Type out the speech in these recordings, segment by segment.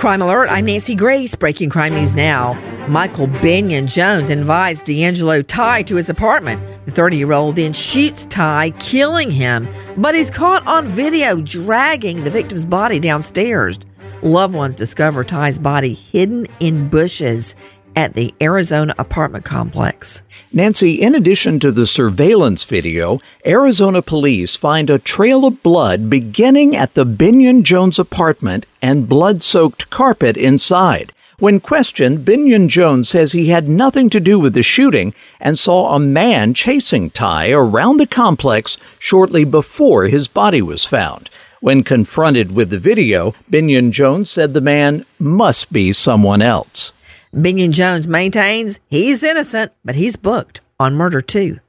Crime Alert, I'm Nancy Grace. Breaking crime news now. Michael Binion Jones invites D'Angelo Ty to his apartment. The 30 year old then shoots Ty, killing him, but he's caught on video dragging the victim's body downstairs. Loved ones discover Ty's body hidden in bushes at the Arizona apartment complex. Nancy, in addition to the surveillance video, Arizona police find a trail of blood beginning at the Binion Jones apartment and blood soaked carpet inside. When questioned, Binion Jones says he had nothing to do with the shooting and saw a man chasing Ty around the complex shortly before his body was found. When confronted with the video, Binion Jones said the man must be someone else. Binion Jones maintains he's innocent, but he's booked on murder too.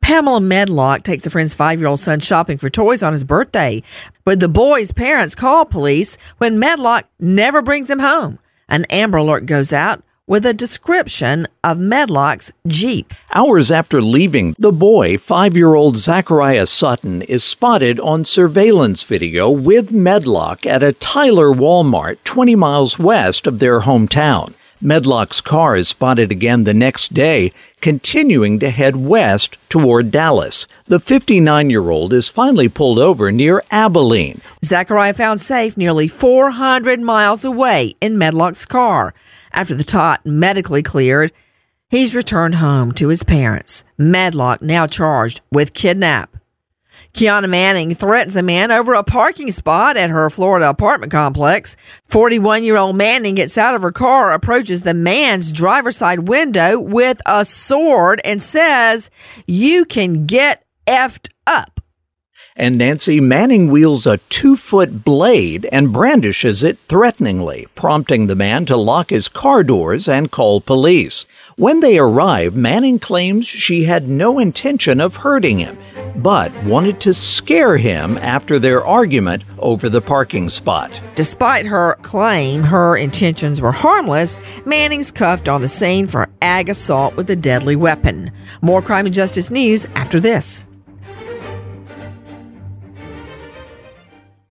Pamela Medlock takes a friend's five year old son shopping for toys on his birthday, but the boy's parents call police when Medlock never brings him home. An Amber Alert goes out with a description of Medlock's Jeep. Hours after leaving, the boy, five year old Zachariah Sutton, is spotted on surveillance video with Medlock at a Tyler Walmart 20 miles west of their hometown. Medlock's car is spotted again the next day, continuing to head west toward Dallas. The 59 year old is finally pulled over near Abilene. Zachariah found safe nearly 400 miles away in Medlock's car. After the tot medically cleared, he's returned home to his parents. Medlock now charged with kidnap. Kiana Manning threatens a man over a parking spot at her Florida apartment complex. 41 year old Manning gets out of her car, approaches the man's driver's side window with a sword, and says, You can get effed up. And Nancy Manning wields a two foot blade and brandishes it threateningly, prompting the man to lock his car doors and call police. When they arrive, Manning claims she had no intention of hurting him but wanted to scare him after their argument over the parking spot. Despite her claim her intentions were harmless, Manning's cuffed on the scene for ag assault with a deadly weapon. More crime and justice news after this.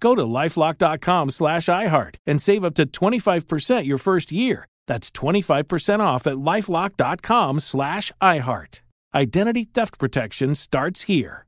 Go to lifelock.com slash iHeart and save up to 25% your first year. That's 25% off at lifelock.com slash iHeart. Identity theft protection starts here.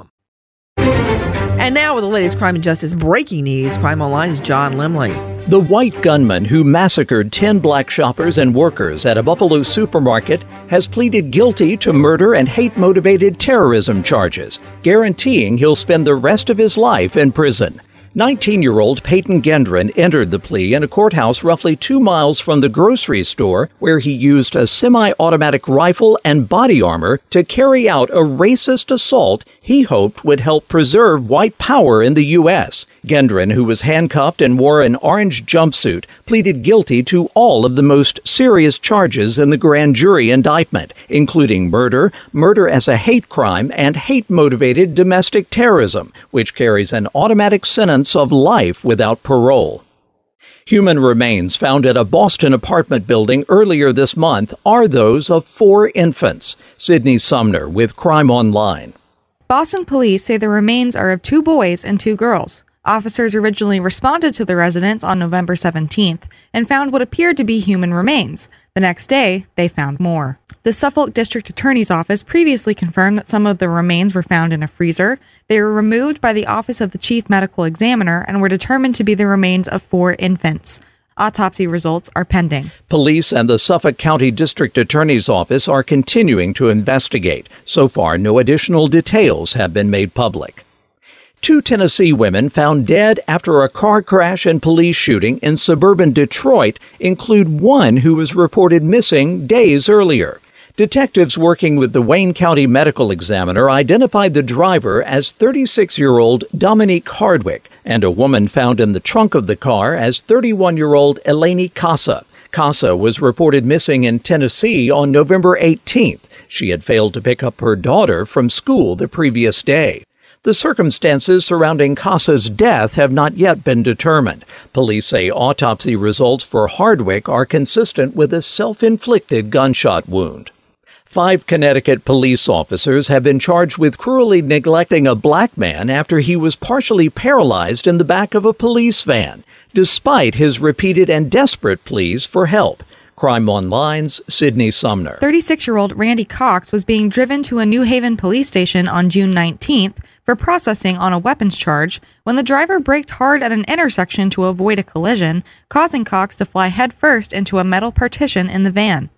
And now, with the latest crime and justice breaking news, Crime Online's John Limley. The white gunman who massacred 10 black shoppers and workers at a Buffalo supermarket has pleaded guilty to murder and hate motivated terrorism charges, guaranteeing he'll spend the rest of his life in prison. 19 year old Peyton Gendron entered the plea in a courthouse roughly two miles from the grocery store where he used a semi automatic rifle and body armor to carry out a racist assault he hoped would help preserve white power in the U.S. Gendron, who was handcuffed and wore an orange jumpsuit, pleaded guilty to all of the most serious charges in the grand jury indictment, including murder, murder as a hate crime, and hate motivated domestic terrorism, which carries an automatic sentence of life without parole. Human remains found at a Boston apartment building earlier this month are those of four infants. Sydney Sumner with Crime Online. Boston police say the remains are of two boys and two girls. Officers originally responded to the residence on November 17th and found what appeared to be human remains. The next day, they found more. The Suffolk District Attorney's Office previously confirmed that some of the remains were found in a freezer. They were removed by the Office of the Chief Medical Examiner and were determined to be the remains of four infants. Autopsy results are pending. Police and the Suffolk County District Attorney's Office are continuing to investigate. So far, no additional details have been made public. Two Tennessee women found dead after a car crash and police shooting in suburban Detroit include one who was reported missing days earlier. Detectives working with the Wayne County Medical Examiner identified the driver as 36 year old Dominique Hardwick and a woman found in the trunk of the car as 31 year old Eleni Casa. Casa was reported missing in Tennessee on November 18th. She had failed to pick up her daughter from school the previous day. The circumstances surrounding Casa's death have not yet been determined. Police say autopsy results for Hardwick are consistent with a self inflicted gunshot wound. Five Connecticut police officers have been charged with cruelly neglecting a black man after he was partially paralyzed in the back of a police van, despite his repeated and desperate pleas for help. Crime Online's Sydney Sumner. 36 year old Randy Cox was being driven to a New Haven police station on June 19th for processing on a weapons charge when the driver braked hard at an intersection to avoid a collision, causing Cox to fly headfirst into a metal partition in the van.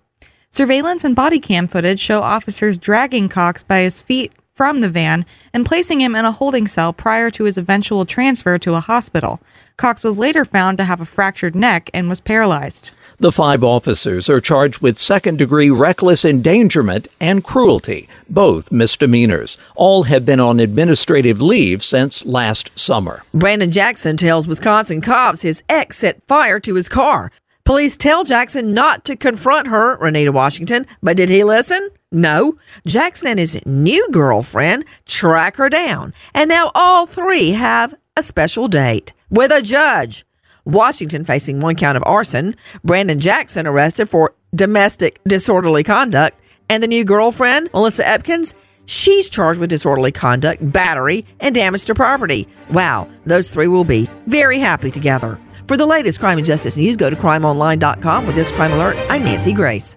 Surveillance and body cam footage show officers dragging Cox by his feet from the van and placing him in a holding cell prior to his eventual transfer to a hospital. Cox was later found to have a fractured neck and was paralyzed. The five officers are charged with second degree reckless endangerment and cruelty, both misdemeanors. All have been on administrative leave since last summer. Brandon Jackson tells Wisconsin cops his ex set fire to his car. Police tell Jackson not to confront her, Renita Washington, but did he listen? No. Jackson and his new girlfriend track her down, and now all three have a special date with a judge. Washington facing one count of arson, Brandon Jackson arrested for domestic disorderly conduct, and the new girlfriend, Melissa Epkins, she's charged with disorderly conduct, battery, and damage to property. Wow, those three will be very happy together. For the latest crime and justice news, go to crimeonline.com with this crime alert. I'm Nancy Grace.